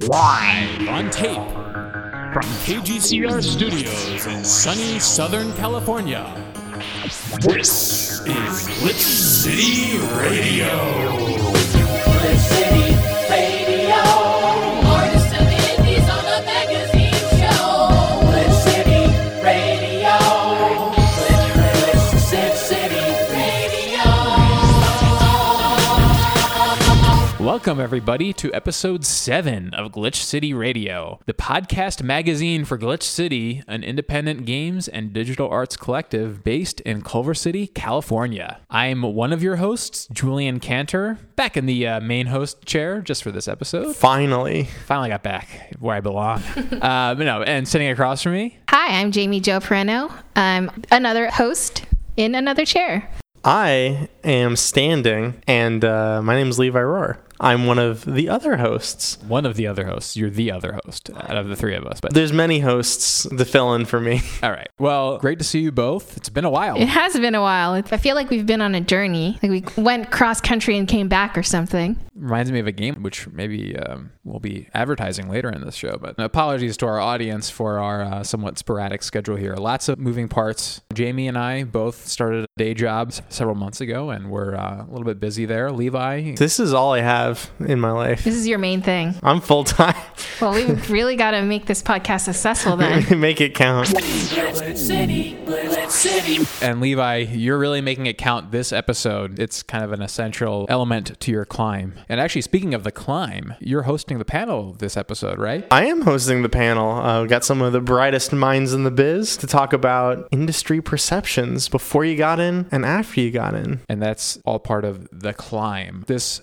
Live on tape from KGCR Studios in sunny Southern California. This is Glitch City Radio. Welcome, everybody, to episode 7 of Glitch City Radio, the podcast magazine for Glitch City, an independent games and digital arts collective based in Culver City, California. I'm one of your hosts, Julian Cantor, back in the uh, main host chair just for this episode. Finally. Finally got back where I belong. uh, but no, and sitting across from me, Hi, I'm Jamie Joe Pereno. I'm another host in another chair. I am standing, and uh, my name is Levi Rohr. I'm one of the other hosts. one of the other hosts. You're the other host out of the three of us. But There's many hosts to fill in for me. all right. Well, great to see you both. It's been a while. It has been a while. I feel like we've been on a journey. Like we went cross country and came back or something. reminds me of a game which maybe um, we'll be advertising later in this show. But apologies to our audience for our uh, somewhat sporadic schedule here. Lots of moving parts. Jamie and I both started day jobs several months ago, and we're uh, a little bit busy there. Levi, This is all I have in my life. This is your main thing. I'm full time. Well, we've really got to make this podcast successful then. Make it count. Glitch City, Glitch City. and Levi, you're really making it count this episode. It's kind of an essential element to your climb. And actually, speaking of the climb, you're hosting the panel this episode, right? I am hosting the panel. Uh, we got some of the brightest minds in the biz to talk about industry perceptions before you got in and after you got in. And that's all part of the climb, this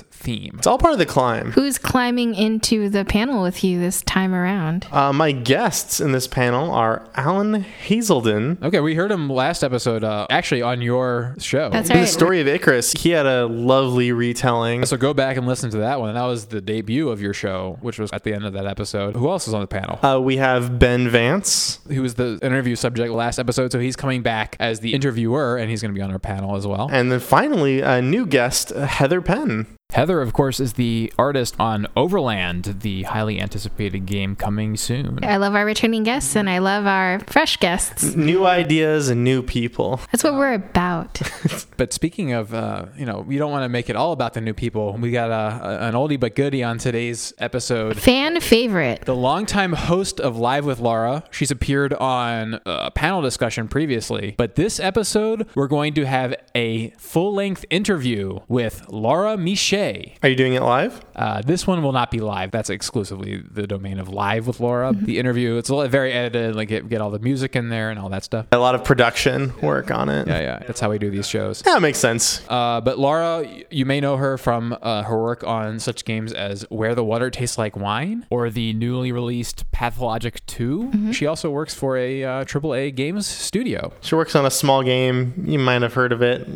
episode's theme. It's all part of the climb. Who's climbing into the panel with you this time around? Uh, my guests in this panel are Alan Hazelden. Okay, we heard him last episode, uh, actually on your show. That's In the story of Icarus, he had a lovely retelling. So go back and listen to that one. That was the debut of your show, which was at the end of that episode. Who else is on the panel? Uh, we have Ben Vance. who was the interview subject last episode, so he's coming back as the interviewer, and he's going to be on our panel as well. And then finally, a new guest, Heather Penn. Heather, of course, is the artist on Overland, the highly anticipated game coming soon. I love our returning guests and I love our fresh guests. New ideas and new people. That's what we're about. But speaking of, uh, you know, we don't want to make it all about the new people. We got a, a- an oldie but goodie on today's episode. Fan favorite. The longtime host of Live with Laura. She's appeared on a panel discussion previously, but this episode we're going to have a full-length interview with Laura Miche. Are you doing it live? Uh, this one will not be live. That's exclusively the domain of Live with Laura. The interview, it's a little- very edited, like get, get all the music in there and all that stuff. A lot of production work on it. Yeah, yeah. That's how we do these shows. Yeah, That makes sense. Uh, but Laura, you may know her from uh, her work on such games as Where the Water Tastes Like Wine or the newly released Pathologic 2. She also works for a uh, AAA games studio. She works on a small game. You might have heard of it.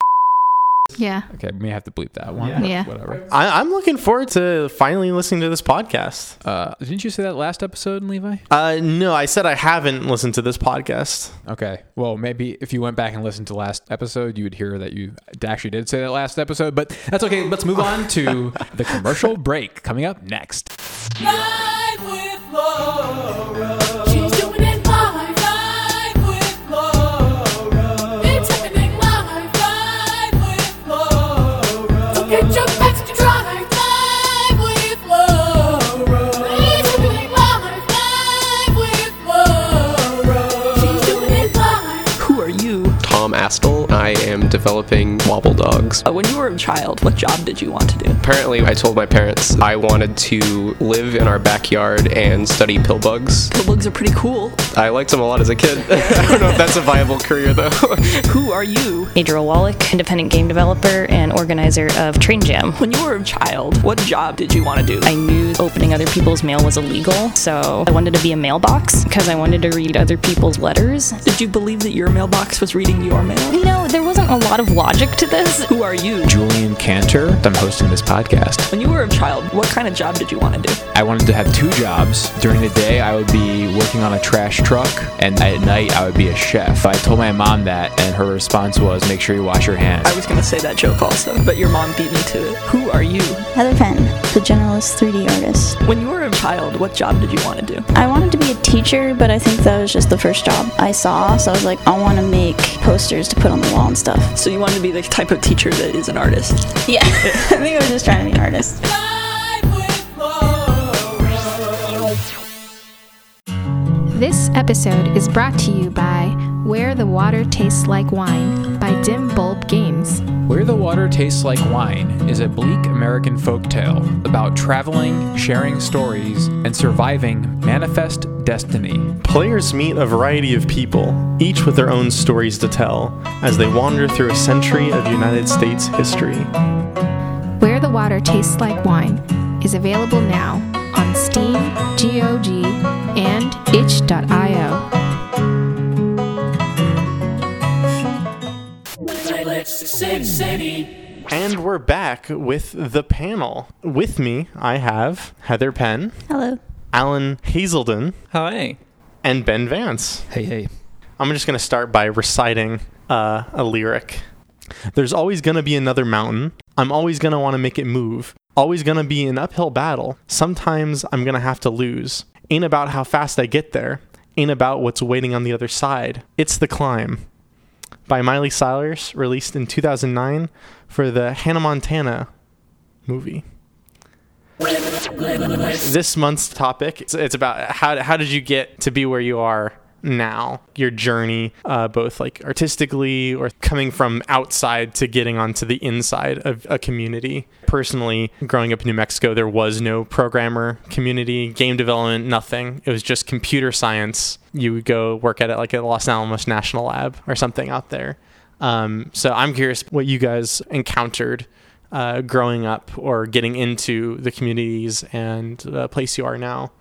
Yeah. Okay, we may have to bleep that one. Yeah. Whatever. I, I'm looking forward to finally listening to this podcast. Uh, didn't you say that last episode, Levi? Uh, no, I said I haven't listened to this podcast. Okay. Well, maybe if you went back and listened to last episode, you would hear that you actually did say that last episode. But that's okay. Let's move on to the commercial break coming up next. I am developing Wobble Dogs. Uh, when you were a child, what job did you want to do? Apparently, I told my parents I wanted to live in our backyard and study pill bugs. Pill bugs are pretty cool. I liked them a lot as a kid. I don't know if that's a viable career though. Who are you? Adriel Wallick, independent game developer and organizer of Train Jam. When you were a child, what job did you want to do? I knew opening other people's mail was illegal, so I wanted to be a mailbox because I wanted to read other people's letters. Did you believe that your mailbox was reading your mail? No, there wasn't a lot of logic to this. Who are you? Julian Cantor. I'm hosting this podcast. When you were a child, what kind of job did you want to do? I wanted to have two jobs. During the day, I would be working on a trash truck, and at night, I would be a chef. I told my mom that, and her response was, "Make sure you wash your hands." I was gonna say that joke also, but your mom beat me to it. Who are you? Heather Penn, the generalist 3D artist. When you were a child, what job did you want to do? I wanted to be a teacher, but I think that was just the first job I saw, so I was like, I want to make posters to put on the wall and stuff. So you wanted to be the type of teacher that is an artist. Yeah, I think I was just trying to be an artist. Live with Laura. This episode is brought to you by Where the Water Tastes Like Wine by Dim Bulb Games. Where the Water Tastes Like Wine is a bleak American folktale about traveling, sharing stories, and surviving manifest destiny. Players meet a variety of people, each with their own stories to tell, as they wander through a century of United States history. Where the Water Tastes Like Wine is available now on Steam, GOG, and itch.io. Glitch City. And we're back with the panel. With me, I have Heather Penn, Hello. Alan Hazelden, Hi. and Ben Vance. Hey, hey. I'm just going to start by reciting uh, a lyric. There's always going to be another mountain. I'm always going to want to make it move. Always going to be an uphill battle. Sometimes I'm going to have to lose. Ain't about how fast I get there. Ain't about what's waiting on the other side. It's the climb. By Miley Cyrus, released in 2009 for the Hannah Montana movie. This month's topic it's, about how how did you get to be where you are now your journey uh, both like artistically or coming from outside to getting onto the inside of a community. Personally growing up in new mexico there was no programmer community game development nothing. It was just computer science. You would go work at it like at los alamos national lab or something out there. Um, so i'm curious what you guys encountered uh, growing up or getting into the communities and the place you are now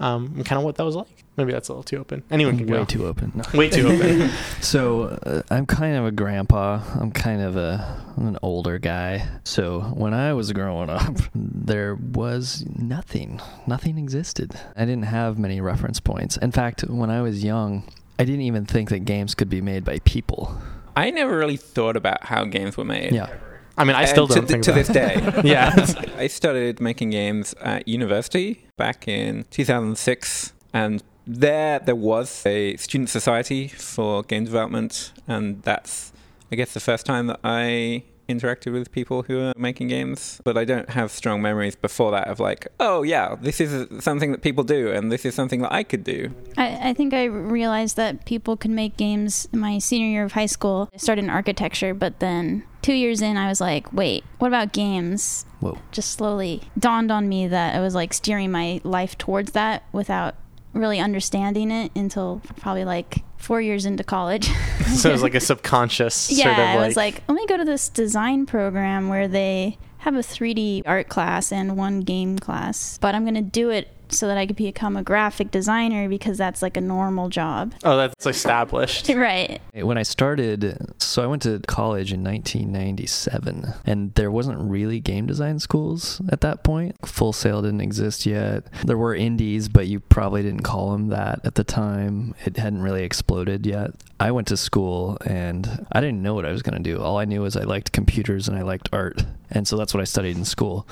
um, and kind of what that was like maybe that's a little too open anyone can Way go too open. No. way too open So uh, I'm kind of a grandpa. I'm kind of a I'm an older guy. So when I was growing up, there was nothing. Nothing existed. I didn't have many reference points. In fact, when I was young, I didn't even think that games could be made by people. I never really thought about how games were made. Yeah. I mean, I still to, don't th- think to that. this day. yeah. I started making games at university back in 2006, and there there was a student society for game development, and that's I guess the first time that I interacted with people who are making games. But I don't have strong memories before that of like, oh yeah, this is something that people do, and this is something that I could do. I, I think I realized that people could make games in my senior year of high school. I started in architecture, but then two years in, I was like, wait, what about games? Whoa. Just slowly dawned on me that I was like steering my life towards that without really understanding it until probably like four years into college. so it was like a subconscious yeah, sort of I was like, let me go to this design program where they have a 3D art class and one game class, but I'm going to do it so that I could become a graphic designer because that's like a normal job. oh, that's established. Right. When I started, so I went to college in 1997, and there wasn't really game design schools at that point. Full Sail didn't exist yet. There were indies, but you probably didn't call them that at the time. It hadn't really exploded yet. I went to school and I didn't know what I was going to do. All I knew was I liked computers and I liked art. And so that's what I studied in school.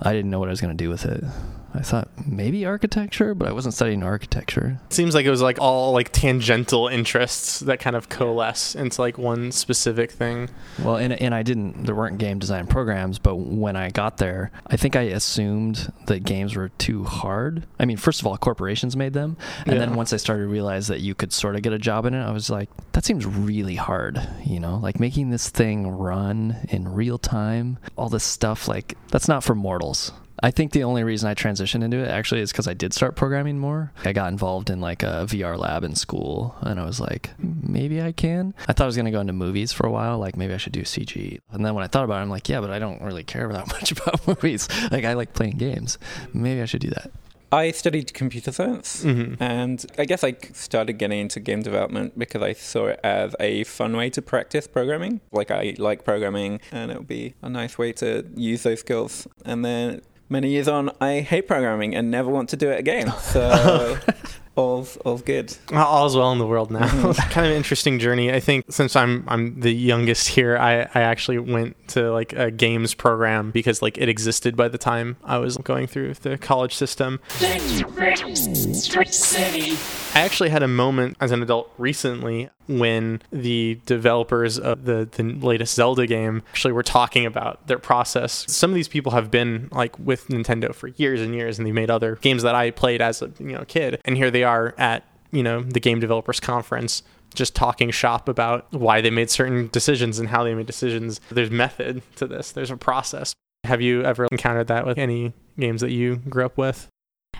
I didn't know what I was going to do with it. I thought maybe architecture, but I wasn't studying architecture. It seems like it was like all like tangential interests that kind of coalesce into like one specific thing. Well, and, and I didn't, there weren't game design programs, but when I got there, I think I assumed that games were too hard. I mean, first of all, corporations made them. And Yeah. then once I started to realize that you could sort of get a job in it, I was like, that seems really hard, you know? Like making this thing run in real time, all this stuff, like, that's not for mortals. I think the only reason I transitioned into it actually is because I did start programming more. I got involved in like a VR lab in school, and I was like, maybe I can. I thought I was gonna go into movies for a while, like maybe I should do CG. And then when I thought about it, I'm like, yeah, but I don't really care that much about movies. Like I like playing games. Maybe I should do that. I studied computer science, Mhm. and I guess I started getting into game development because I saw it as a fun way to practice programming. Like I like programming, and it would be a nice way to use those skills. And then many years on, I hate programming and never want to do it again. So all's all's good. Well, All's well in the world now. Mhm. kind of an interesting journey. I think since I'm I'm the youngest here, I, I actually went to like a games program because like it existed by the time I was going through the college system. I actually had a moment as an adult recently when the developers of the, the latest Zelda game actually were talking about their process. Some of these people have been like with Nintendo for years and years and they made other games that I played as a you know kid. And here they are at, you know, the game developers conference just talking shop about why they made certain decisions and how they made decisions. There's method to this. There's a process. Have you ever encountered that with any games that you grew up with?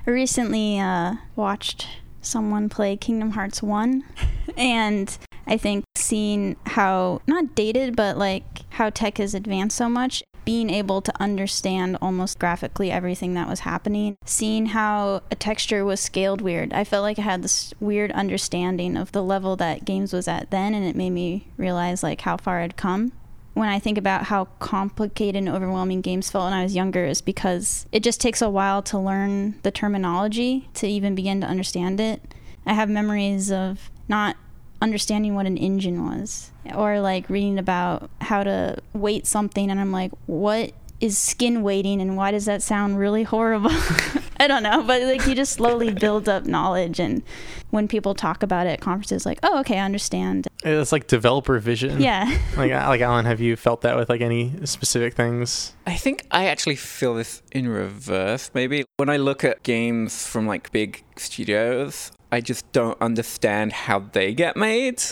I recently uh, watched someone play Kingdom Hearts 1, and I think seeing how, not dated, but like how tech has advanced so much, being able to understand almost graphically everything that was happening, seeing how a texture was scaled weird. I felt like I had this weird understanding of the level that games was at then, and it made me realize like how far I'd come when I think about how complicated and overwhelming games felt when I was younger is because it just takes a while to learn the terminology to even begin to understand it. I have memories of not understanding what an engine was or like reading about how to weight something and I'm like what is skin weighting and why does that sound really horrible? I don't know, but like you just slowly build up knowledge and when people talk about it at conferences like, "Oh, okay, I understand." It's like developer vision. Yeah. like like Alan, have you felt that with like any specific things? I think I actually feel this in reverse, maybe. When I look at games from like big studios, I just don't understand how they get made.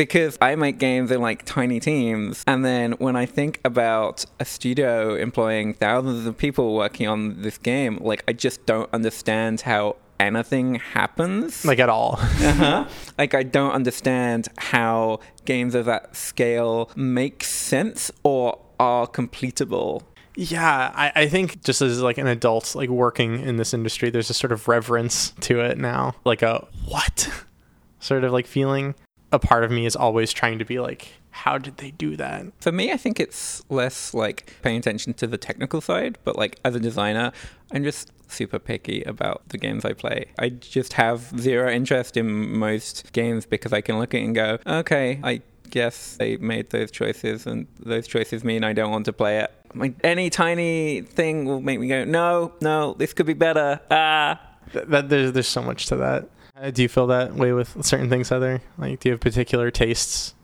Because I make games in like tiny teams, and then when I think about a studio employing thousands of people working on this game, like I just don't understand how anything happens. Like at all. uh-huh. Like I don't understand how games of that scale make sense or are completable. Yeah, I, I think just as like an adult, like working in this industry, there's a sort of reverence to it now, like a what sort of like feeling. A part of me is always trying to be like, how did they do that? For me, I think it's less like paying attention to the technical side, but like as a designer, I'm just super picky about the games I play. I just have zero interest in most games because I can look at it and go, okay, I guess they made those choices, and those choices mean I don't want to play it. Like any tiny thing will make me go, no, no, this could be better. Ah. Th- that there's there's so much to that. Uh, do you feel that way with certain things, Heather? Like, do you have particular tastes?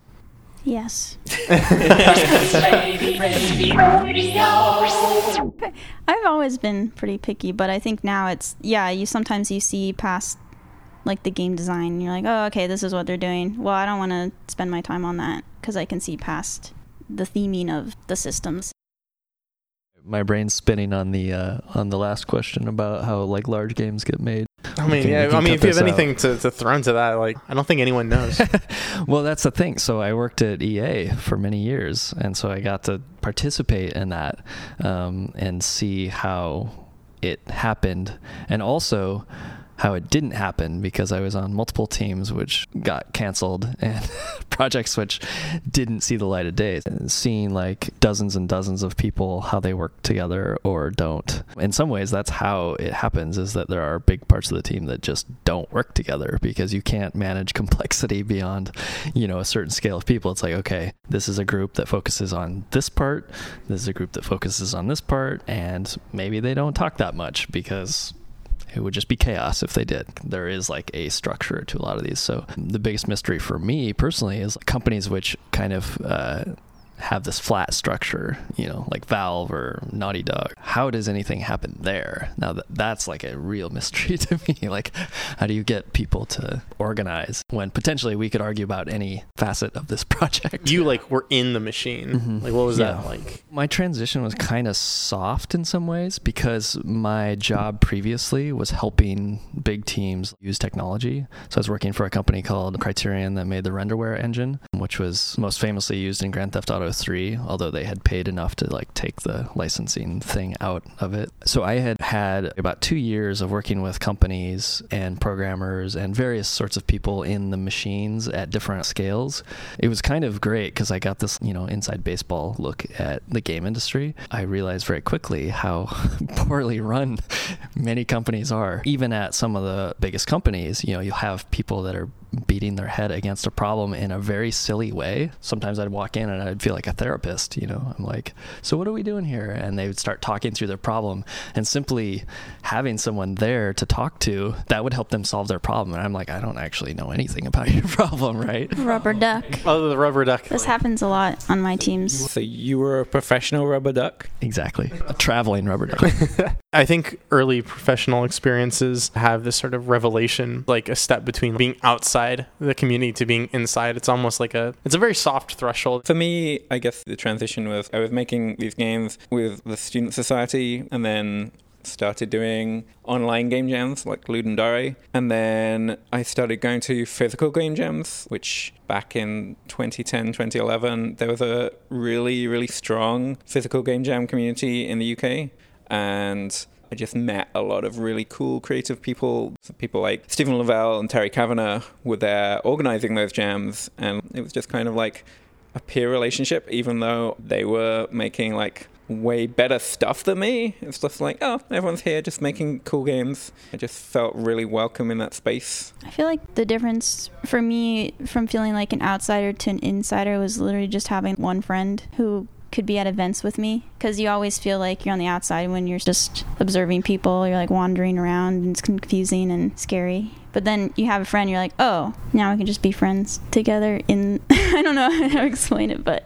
Yes. I've always been pretty picky, but I think now it's yeah. You sometimes you see past like the game design, and you're like, oh, okay, this is what they're doing. Well, I don't want to spend my time on that because I can see past the theming of the systems. My brain's spinning on the uh, on the last question about how like large games get made. I mean, can- yeah. I mean, if you have out. anything to, to throw into that, like, I don't think anyone knows. well, that's the thing. So I worked at EA for many years, and so I got to participate in that um, and see how it happened, and also how it didn't happen because I was on multiple teams which got canceled and projects which didn't see the light of day. Seeing like dozens and dozens of people how they work together or don't. In some ways that's how it happens is that there are big parts of the team that just don't work together because you can't manage complexity beyond, you know, a certain scale of people. It's like, okay, this is a group that focuses on this part, this is a group that focuses on this part and maybe they don't talk that much because it would just be chaos if they did. There is like a structure to a lot of these. So the biggest mystery for me personally is companies which kind of uh, have this flat structure, you know, like Valve or Naughty Dog. How does anything happen there? Now that that's like a real mystery to me. Like, how do you get people to organize when potentially we could argue about any facet of this project? you like were in the machine. Mhm. Like, what was Yeah. that like? My transition was kind of soft in some ways because my job previously was helping big teams use technology. So I was working for a company called Criterion that made the Renderware engine, which was most famously used in Grand Theft Auto 3, although they had paid enough to like take the licensing thing out of it. So I had had about two years of working with companies and programmers and various sorts of people in the machines at different scales. It was kind of great because I got this, you know, inside baseball look at the game industry. I realized very quickly how poorly run many companies are. Even at some of the biggest companies, you know, you'll have people that are beating their head against a problem in a very silly way. Sometimes I'd walk in and I'd feel like a therapist, you know. I'm like, "So what are we doing here?" And they would start talking through their problem and simply having someone there to talk to that would help them solve their problem. And I'm like, "I don't actually know anything about your problem, right?" Rubber duck. Oh, the rubber duck. This happens a lot on my teams. So you were a professional rubber duck? Exactly. A traveling rubber duck. I think early professional experiences have this sort of revelation, like a step between being outside the community to being inside. It's almost like a it's a very soft threshold. For me, I guess the transition was I was making these games with the student society and then started doing online game jams like Ludum Dare. And then I started going to physical game jams, which back in 2010, 2011, there was a really, really strong physical game jam community in the UK. And I just met a lot of really cool creative people. People like Stephen Lavelle and Terry Cavanagh were there organizing those jams. And it was just kind of like a peer relationship, even though they were making like way better stuff than me. It's just like, oh, everyone's here just making cool games. I just felt really welcome in that space. I feel like the difference for me from feeling like an outsider to an insider was literally just having one friend who could be at events with me because you always feel like you're on the outside when you're just observing people you're like wandering around and it's confusing and scary but then you have a friend you're like oh now we can just be friends together in i don't know how to explain it but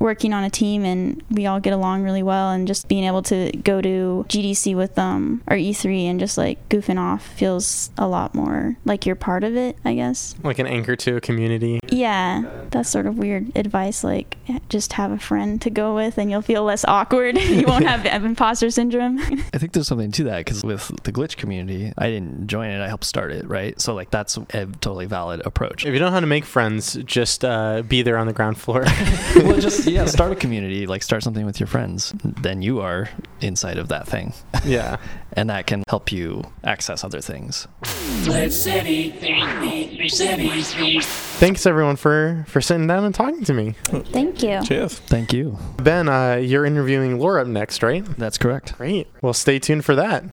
working on a team and we all get along really well and just being able to go to gdc with them or e3 and just like goofing off feels a lot more like you're part of it i guess Like an anchor to a community. yeah, that's sort of weird advice. Like, just have a friend to go with, and you'll feel less awkward. you won't have imposter syndrome. I think there's something to that because with the glitch community, I didn't join it, I helped start it, right? So, like, that's a totally valid approach. If you don't know how to make friends, just uh, be there on the ground floor. well, just, yeah, start a community, like, start something with your friends. Then you are inside of that thing. yeah. And that can help you access other things. Glitch City, Glitch City. Thanks everyone for for sitting down and talking to me. Thank you. Cheers. Thank you. Ben, uh, you're interviewing Laura up next, right? That's correct. Great. Well, stay tuned for that.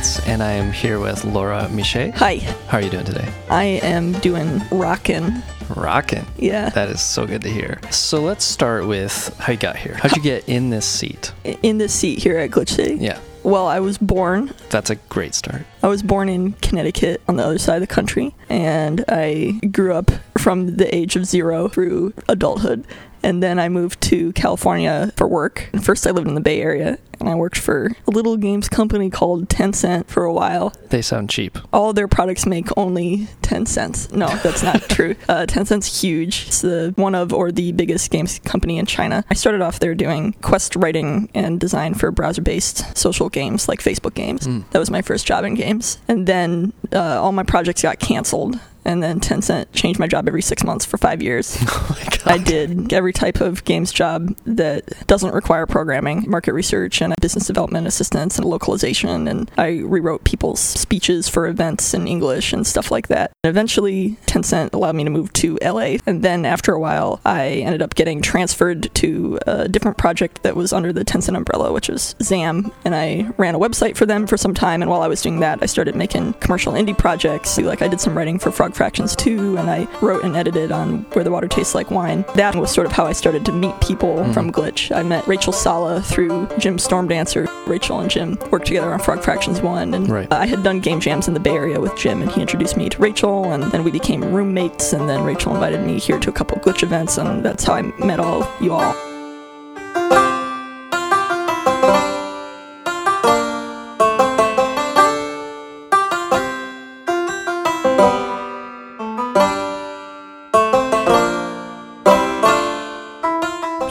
And I am here with Laura Miche. Hi, How are you doing today? I am doing rockin'. Rockin'. Yeah. That is so good to hear. So let's start with how you got here. How'd you get in this seat? in this seat here at Glitch City. Yeah, Well, I was born. that's a great start. I was born in Connecticut on the other side of the country, and I grew up from the age of zero through adulthood. And then I moved to California for work. First, I lived in the Bay Area, and I worked for a little games company called Tencent for a while. They sound cheap. all their products make only 10 cents. No, that's not true. Uh, Tencent's huge. It's the one of or the biggest games company in China. I started off there doing quest writing and design for browser-based social games like Facebook games. That was my first job in games. And then uh, all my projects got canceled. And then Tencent changed my job every six months for five years. Oh I did every type of games job that doesn't require programming, market research, and business development assistance and localization. And I rewrote people's speeches for events in English and stuff like that. And eventually, Tencent allowed me to move to LA. And then after a while, I ended up getting transferred to a different project that was under the Tencent umbrella, which was ZAM. And I ran a website for them for some time. And while I was doing that, I started making commercial indie projects. Like I did some writing for Frog Fractions 2, and I wrote and edited on Where the Water Tastes Like Wine. That was sort of how I started to meet people mm-hmm. from Glitch. I met Rachel Sala through Jim Stormdancer. Rachel and Jim worked together on Frog Fractions 1, and Right. I had done game jams in the Bay Area with Jim, and he introduced me to Rachel, and then we became roommates, and then Rachel invited me here to a couple Glitch events, and that's how I met all you all.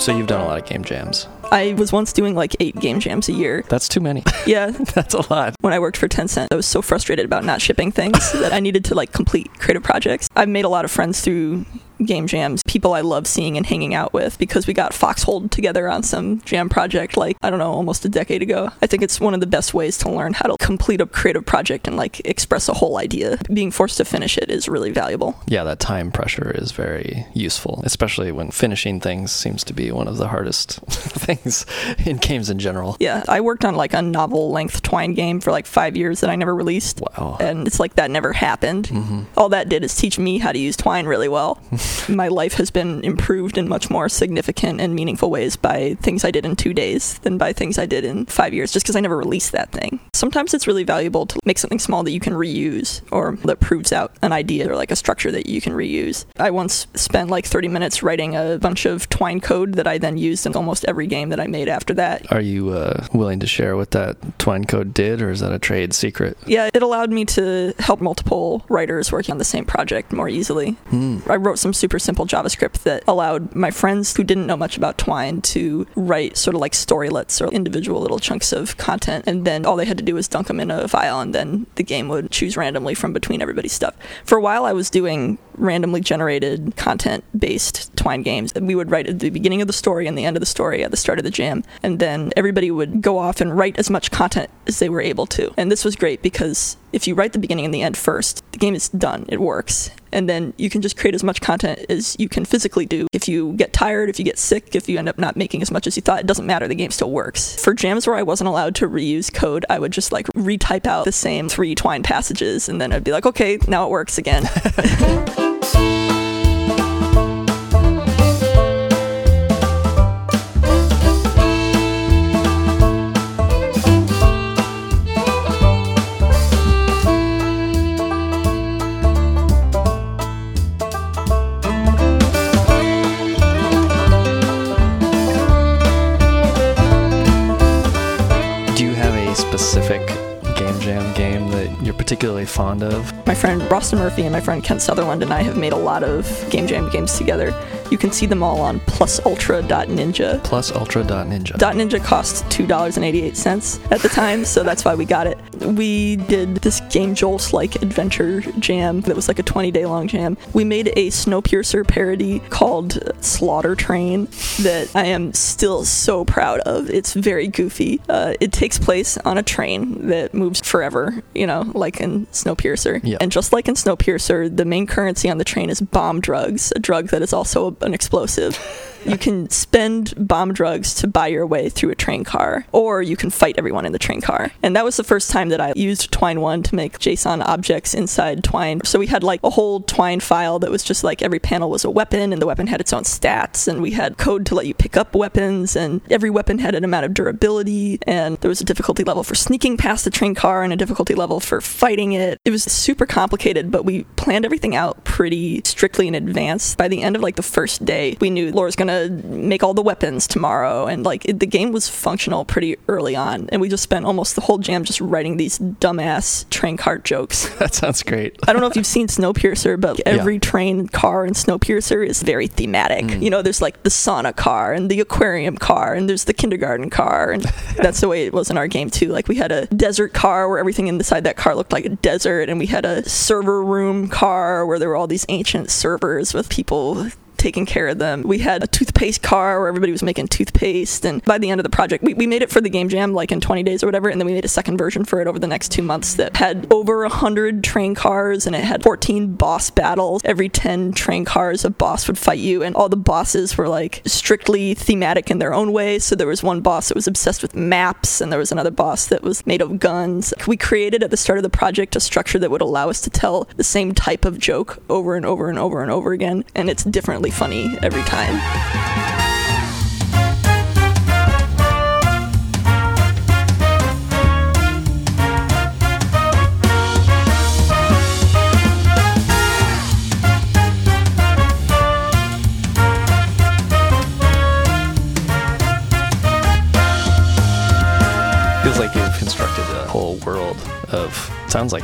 So you've done a lot of game jams. I was once doing like eight game jams a year. That's too many. Yeah, That's a lot. when I worked for Tencent, I was so frustrated about not shipping things that I needed to like complete creative projects. I've made a lot of friends through game jams, people I love seeing and hanging out with because we got Foxhold together on some jam project like, I don't know, almost a decade ago. I think it's one of the best ways to learn how to complete a creative project and like express a whole idea. Being forced to finish it is really valuable. Yeah, that time pressure is very useful, especially when finishing things seems to be one of the hardest things in games in general. Yeah, I worked on like a novel length Twine game for like five years that I never released. Wow. And it's like that never happened. Mhm. All that did is teach me how to use Twine really well. My life has been improved in much more significant and meaningful ways by things I did in two days than by things I did in five years, just because I never released that thing. Sometimes it's really valuable to make something small that you can reuse or that proves out an idea or like a structure that you can reuse. I once spent like 30 minutes writing a bunch of Twine code that I then used in almost every game that I made after that. Are you uh, willing to share what that Twine code did, or is that a trade secret? Yeah, it allowed me to help multiple writers working on the same project more easily. Hmm. I wrote some super simple JavaScript that allowed my friends who didn't know much about Twine to write sort of like storylets or individual little chunks of content. And then all they had to do was dunk them in a file, and then the game would choose randomly from between everybody's stuff. For a while, I was doing randomly generated content based Twine games. We would write at the beginning of the story and the end of the story at the start of the jam. And then everybody would go off and write as much content as they were able to. And this was great because if you write the beginning and the end first, the game is done. It works. And then you can just create as much content as you can physically do. If you get tired, if you get sick, if you end up not making as much as you thought, it doesn't matter. The game still works. For jams where I wasn't allowed to reuse code, I would just like retype out the same three twine passages and then I'd be like, okay, now it works again. particularly fond of? My friend Roston Murphy and my friend Kent Sutherland and I have made a lot of Game Jam games together. You can see them all on plusultra.ninja. Plusultra.ninja. Dot Ninja cost $2.88 at the time, so that's why we got it. We did this Game Jolt's like adventure jam that was like a 20 day long jam. We made a Snowpiercer parody called Slaughter Train that I am still so proud of. It's very goofy. Uh, it takes place on a train that moves forever, you know, like in Snowpiercer. Yeah. And just like in Snowpiercer, the main currency on the train is bomb drugs, a drug that is also an explosive. You can spend bomb drugs to buy your way through a train car, or you can fight everyone in the train car. And that was the first time that I used Twine 1 to make JSON objects inside Twine. So we had like a whole Twine file that was just like every panel was a weapon, and the weapon had its own stats, and we had code to let you pick up weapons, and every weapon had an amount of durability, and there was a difficulty level for sneaking past the train car and a difficulty level for fighting it. It was super complicated, but we planned everything out pretty strictly in advance. By the end of like the first day, we knew Laura's gonna make all the weapons tomorrow, and like it, the game was functional pretty early on, and we just spent almost the whole jam just writing these dumbass train cart jokes. That sounds great. I don't know if you've seen Snowpiercer, but every train car in Snowpiercer is very thematic. Mm. You know, there's like the sauna car and the aquarium car, and there's the kindergarten car, and that's the way it was in our game too. Like we had a desert car where everything inside that car looked like a desert, and we had a server room car where there were all these ancient servers with people taking care of them. We had a toothpaste car where everybody was making toothpaste. And by the end of the project, we, we made it for the game jam like in 20 days or whatever. And then we made a second version for it over the next two months that had over 100 train cars and it had 14 boss battles. Every 10 train cars, a boss would fight you. And all the bosses were like strictly thematic in their own way. So there was one boss that was obsessed with maps and there was another boss that was made of guns. We created at the start of the project a structure that would allow us to tell the same type of joke over and over and over and over again. And it's differently funny every time. Feels like you've constructed a whole world of sounds like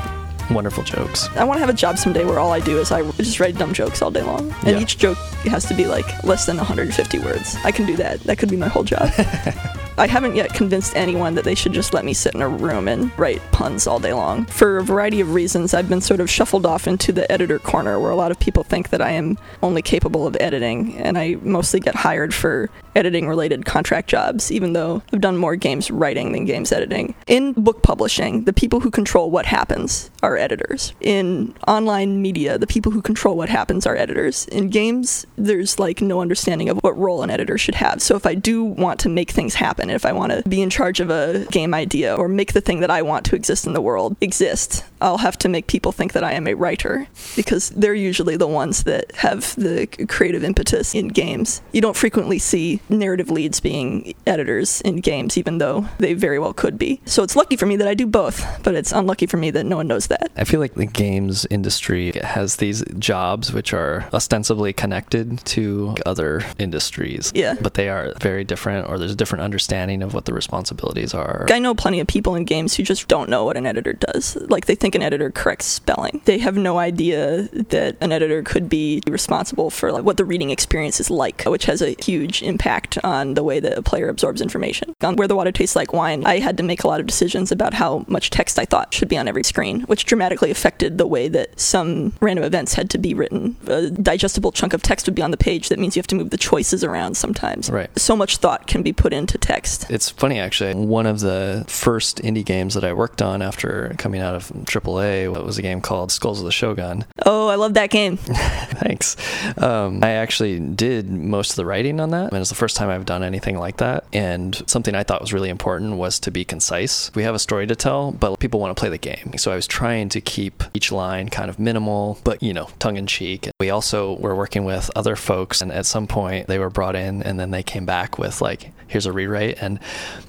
wonderful jokes. I want to have a job someday where all I do is I just write dumb jokes all day long. And Yeah. each joke has to be like less than 150 words. I can do that. That could be my whole job. I haven't yet convinced anyone that they should just let me sit in a room and write puns all day long. For a variety of reasons, I've been sort of shuffled off into the editor corner where a lot of people think that I am only capable of editing, and I mostly get hired for editing related contract jobs, even though I've done more games writing than games editing. In book publishing, the people who control what happens are editors. In online media, the people who control what happens are editors. In games, there's like no understanding of what role an editor should have. So if I do want to make things happen, if I want to be in charge of a game idea or make the thing that I want to exist in the world exist, I'll have to make people think that I am a writer because they're usually the ones that have the creative impetus in games. You don't frequently see narrative leads being editors in games, even though they very well could be. So it's lucky for me that I do both, but it's unlucky for me that no one knows that. I feel like the games industry has these jobs which are ostensibly connected to other industries. Yeah. But they are very different, or there's a different understanding of what the responsibilities are. I know plenty of people in games who just don't know what an editor does. Like they think an editor corrects spelling. They have no idea that an editor could be responsible for like what the reading experience is like, which has a huge impact on the way that a player absorbs information. On Where the Water Tastes Like Wine, I had to make a lot of decisions about how much text I thought should be on every screen, which dramatically affected the way that some random events had to be written. A digestible chunk of text would be on the page. That means you have to move the choices around sometimes. Right. So much thought can be put into text. It's funny actually. One of the first indie games that I worked on after coming out of AAA was a game called Skulls of the Shogun. Oh, I love that game. Thanks. Um, I actually did most of the writing on that, and it's the first time I've done anything like that. And something I thought was really important was to be concise. We have a story to tell, but people want to play the game. So I was trying to keep each line kind of minimal, but you know, tongue in cheek. We also were working with other folks, and at some point they were brought in, and then they came back with like, here's a rewrite. And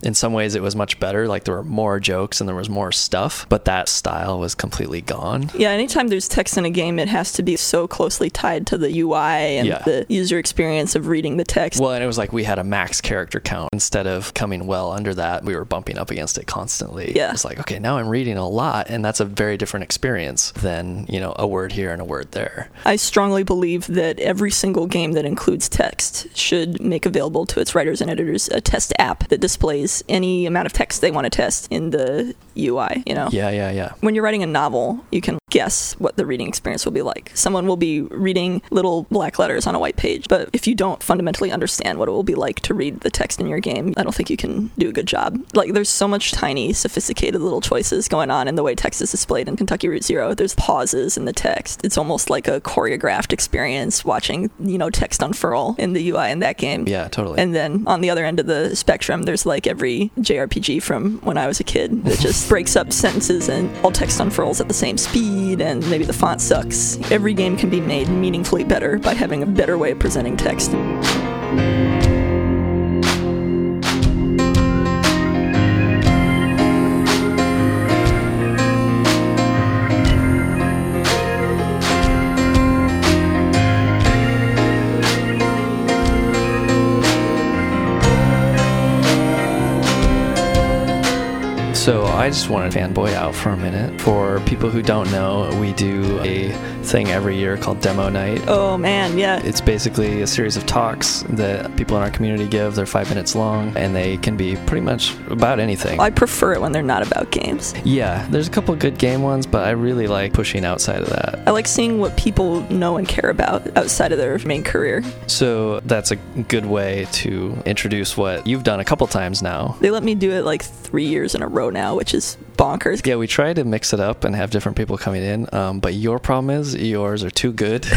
in some ways, it was much better. Like there were more jokes and there was more stuff, but that style was completely gone. Yeah, anytime there's text in a game, it has to be so closely tied to the UI and Yeah. the user experience of reading the text. Well, and it was like we had a max character count. Instead of coming well under that, we were bumping up against it constantly. Yeah. It's like, okay, now I'm reading a lot, and that's a very different experience than, you know, a word here and a word there. I strongly believe that every single game that includes text should make available to its writers and editors a test app that displays any amount of text they want to test in the UI, you know? Yeah, yeah, yeah. When you're writing a novel, you can guess what the reading experience will be like. Someone will be reading little black letters on a white page, but if you don't fundamentally understand what it will be like to read the text in your game, I don't think you can do a good job. Like, there's so much tiny, sophisticated little choices going on in the way text is displayed in Kentucky Route Zero. There's pauses in the text. It's almost like a choreographed experience watching, you know, text unfurl in the UI in that game. Yeah, totally. And then on the other end of the spectrum, there's like every JRPG from when I was a kid that just breaks up sentences and all text unfurls at the same speed, and maybe the font sucks. Every game can be made meaningfully better by having a better way of presenting text. I just want to fanboy out for a minute. For people who don't know, we do a thing every year called Demo Night. Oh man, yeah. It's basically a series of talks that people in our community give. They're five minutes long, and they can be pretty much about anything. I prefer it when they're not about games. Yeah, there's a couple good game ones, but I really like pushing outside of that. I like seeing what people know and care about outside of their main career. So that's a good way to introduce what you've done a couple times now. They let me do it like three years in a row now, which is bonkers. Yeah, we try to mix it up and have different people coming in, um, but your problem is yours are too good.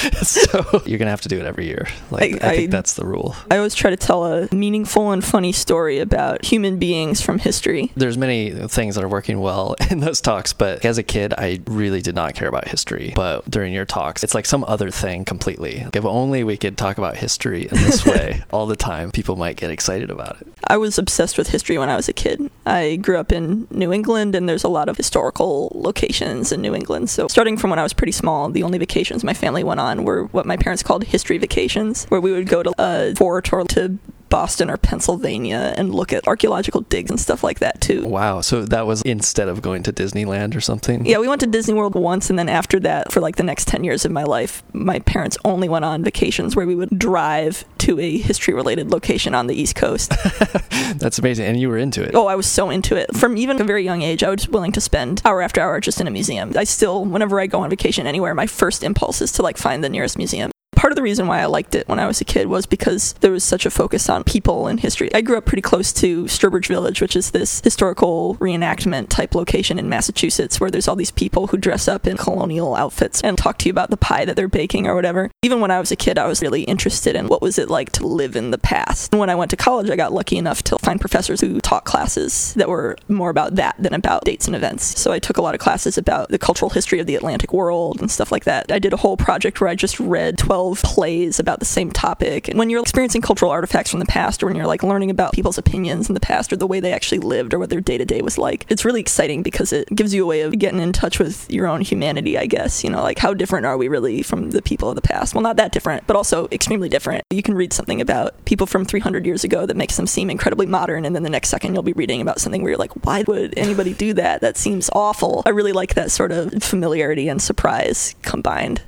so you're gonna have to do it every year. Like I, I- think that's the rule. I always try to tell a meaningful and funny story about human beings from history. There's many things that are working well in those talks, but as a kid, I really did not care about history. But during your talks, it's like some other thing completely. If only we could talk about history in this way all the time, people might get excited about it. I was obsessed with history when I was a kid. I grew up in New England, and there's a lot of historical locations in New England. So, starting from when I was pretty small, the only vacations my family went on were what my parents called history vacations, where we would go to a fort or to Boston or Pennsylvania and look at archaeological digs and stuff like that too. Wow. So that was instead of going to Disneyland or something? Yeah, we went to Disney World once, and then after that, for like the next 10 years of my life, my parents only went on vacations where we would drive to a history related location on the East Coast. That's amazing. And you were into it. Oh, I was so into it. From even a very young age, I was willing to spend hour after hour just in a museum. I still, whenever I go on vacation anywhere, my first impulse is to like find the nearest museum. Part of the reason why I liked it when I was a kid was because there was such a focus on people and history. I grew up pretty close to Sturbridge Village, which is this historical reenactment type location in Massachusetts where there's all these people who dress up in colonial outfits and talk to you about the pie that they're baking or whatever. Even when I was a kid, I was really interested in what was it like to live in the past. And when I went to college, I got lucky enough to find professors who taught classes that were more about that than about dates and events. So I took a lot of classes about the cultural history of the Atlantic world and stuff like that. I did a whole project where I just read 12 plays about the same topic. And when you're experiencing cultural artifacts from the past, or when you're like learning about people's opinions in the past, or the way they actually lived, or what their day to day was like, it's really exciting because it gives you a way of getting in touch with your own humanity, I guess. You know, like how different are we really from the people of the past? Well, not that different, but also extremely different. You can read something about people from 300 years ago that makes them seem incredibly modern, and then the next second you'll be reading about something where you're like, why would anybody do that? That seems awful. I really like that sort of familiarity and surprise combined.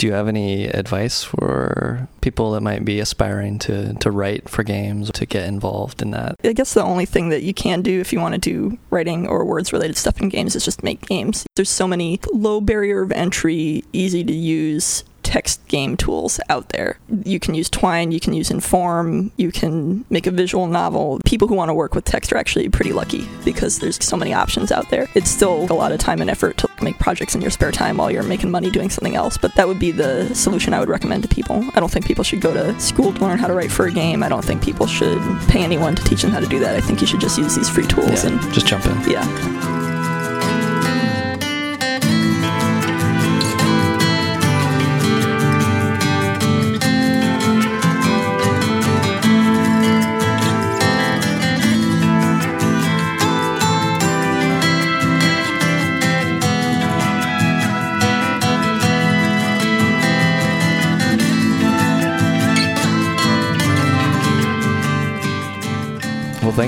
Do you have any advice for people that might be aspiring to, to write for games, to get involved in that? I guess the only thing that you can do if you want to do writing or words related stuff in games is just make games. There's so many low barrier of entry, easy to use text game tools out there. You can use Twine, you can use Inform, you can make a visual novel. People who want to work with text are actually pretty lucky because there's so many options out there. It's still a lot of time and effort to make projects in your spare time while you're making money doing something else, but that would be the solution I would recommend to people. I don't think people should go to school to learn how to write for a game. I don't think people should pay anyone to teach them how to do that. I think you should just use these free tools Yeah, and just jump in. yeah.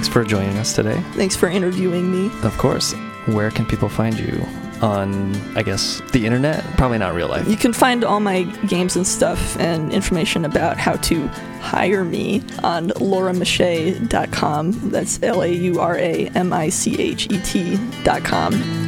Thanks for joining us today. Thanks for interviewing me. Of course. Where can people find you? On, I guess, the internet? Probably not real life. You can find all my games and stuff and information about how to hire me on lauramichet.com. That's L A U R A M I C H E T.com.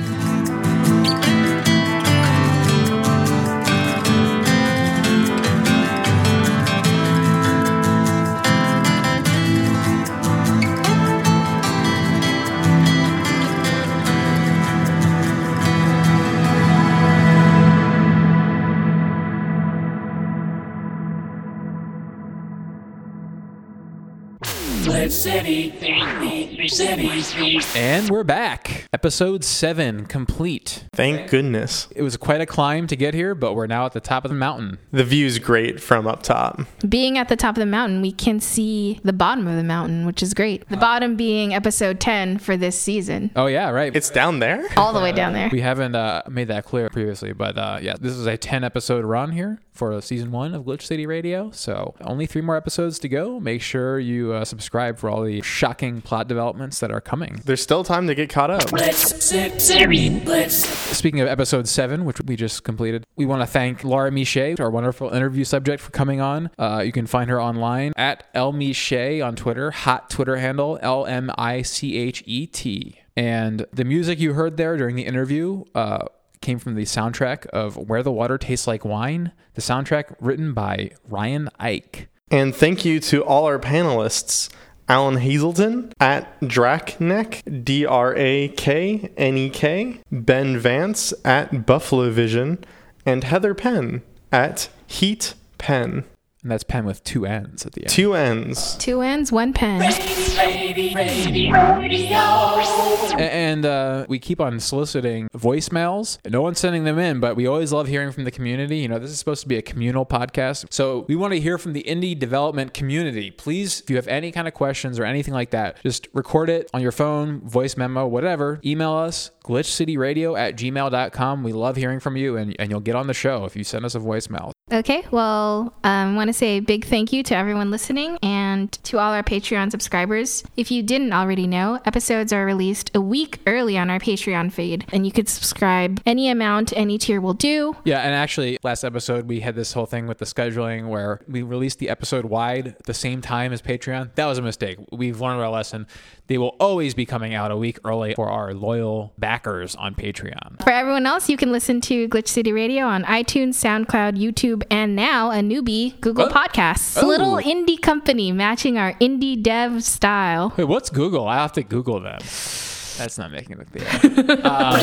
City. And we're back. Episode 7 complete. Thank goodness. It was quite a climb to get here, but we're now at the top of the mountain. The view's great from up top. Being at the top of the mountain, we can see the bottom of the mountain, which is great. The bottom being episode 10 for this season. Oh, yeah, right. It's down there? All the way down there. We haven't uh, made that clear previously, but uh, yeah, this is a 10 episode run here for season one of Glitch City Radio. So only three more episodes to go. Make sure you uh, subscribe for all the shocking plot developments that are coming. There's still time to get caught up. Glitch City, Glitch. Speaking of episode seven, which we just completed, we want to thank Laura Michet, our wonderful interview subject, for coming on. Uh, you can find her online at L Michet on Twitter, hot Twitter handle L M I C H E T. And the music you heard there during the interview uh, came from the soundtrack of Where the Water Tastes Like Wine, the soundtrack written by Ryan Ike. And thank you to all our panelists. Alan Hazelden at Draknek, D R A K N E K, Ben Vance at Buffalo Vision, and Heather Penn at Heat Pen. And that's pen with two N's at the end. Two N's. Two ends, one pen. A- And uh, we keep on soliciting voicemails. No one's sending them in, but we always love hearing from the community. You know, this is supposed to be a communal podcast. So we want to hear from the indie development community. Please, if you have any kind of questions or anything like that, just record it on your phone, voice memo, whatever. Email us, glitchcityradio at gmail.com. We love hearing from you, and, and you'll get on the show if you send us a voicemail. Okay, well, I um, want to say a big thank you to everyone listening, and And to all our Patreon subscribers, if you didn't already know, episodes are released a week early on our Patreon feed, and you could subscribe any amount, any tier will do. Yeah, and actually, last episode we had this whole thing with the scheduling where we released the episode wide at the same time as Patreon. That was a mistake. We've learned our lesson. They will always be coming out a week early for our loyal backers on Patreon. For everyone else, you can listen to Glitch City Radio on iTunes, SoundCloud, YouTube, and now a newbie, Google Oh. Podcasts. A Oh. little indie company matching our indie dev style. Wait, what's Google? I have to Google them. That's not making it look the um,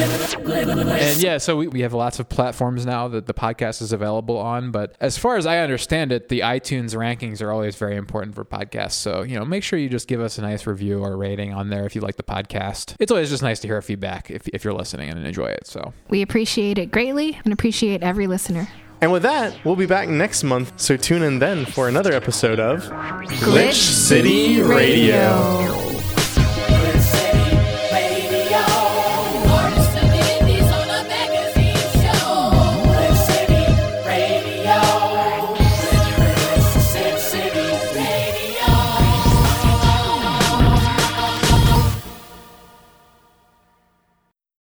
And yeah, so we, we have lots of platforms now that the podcast is available on. But as far as I understand it, the iTunes rankings are always very important for podcasts. So, you know, make sure you just give us a nice review or rating on there if you like the podcast. It's always just nice to hear feedback if, if you're listening and enjoy it. So, We appreciate it greatly and appreciate every listener. And with that, we'll be back next month, so tune in then for another episode of Glitch City Radio.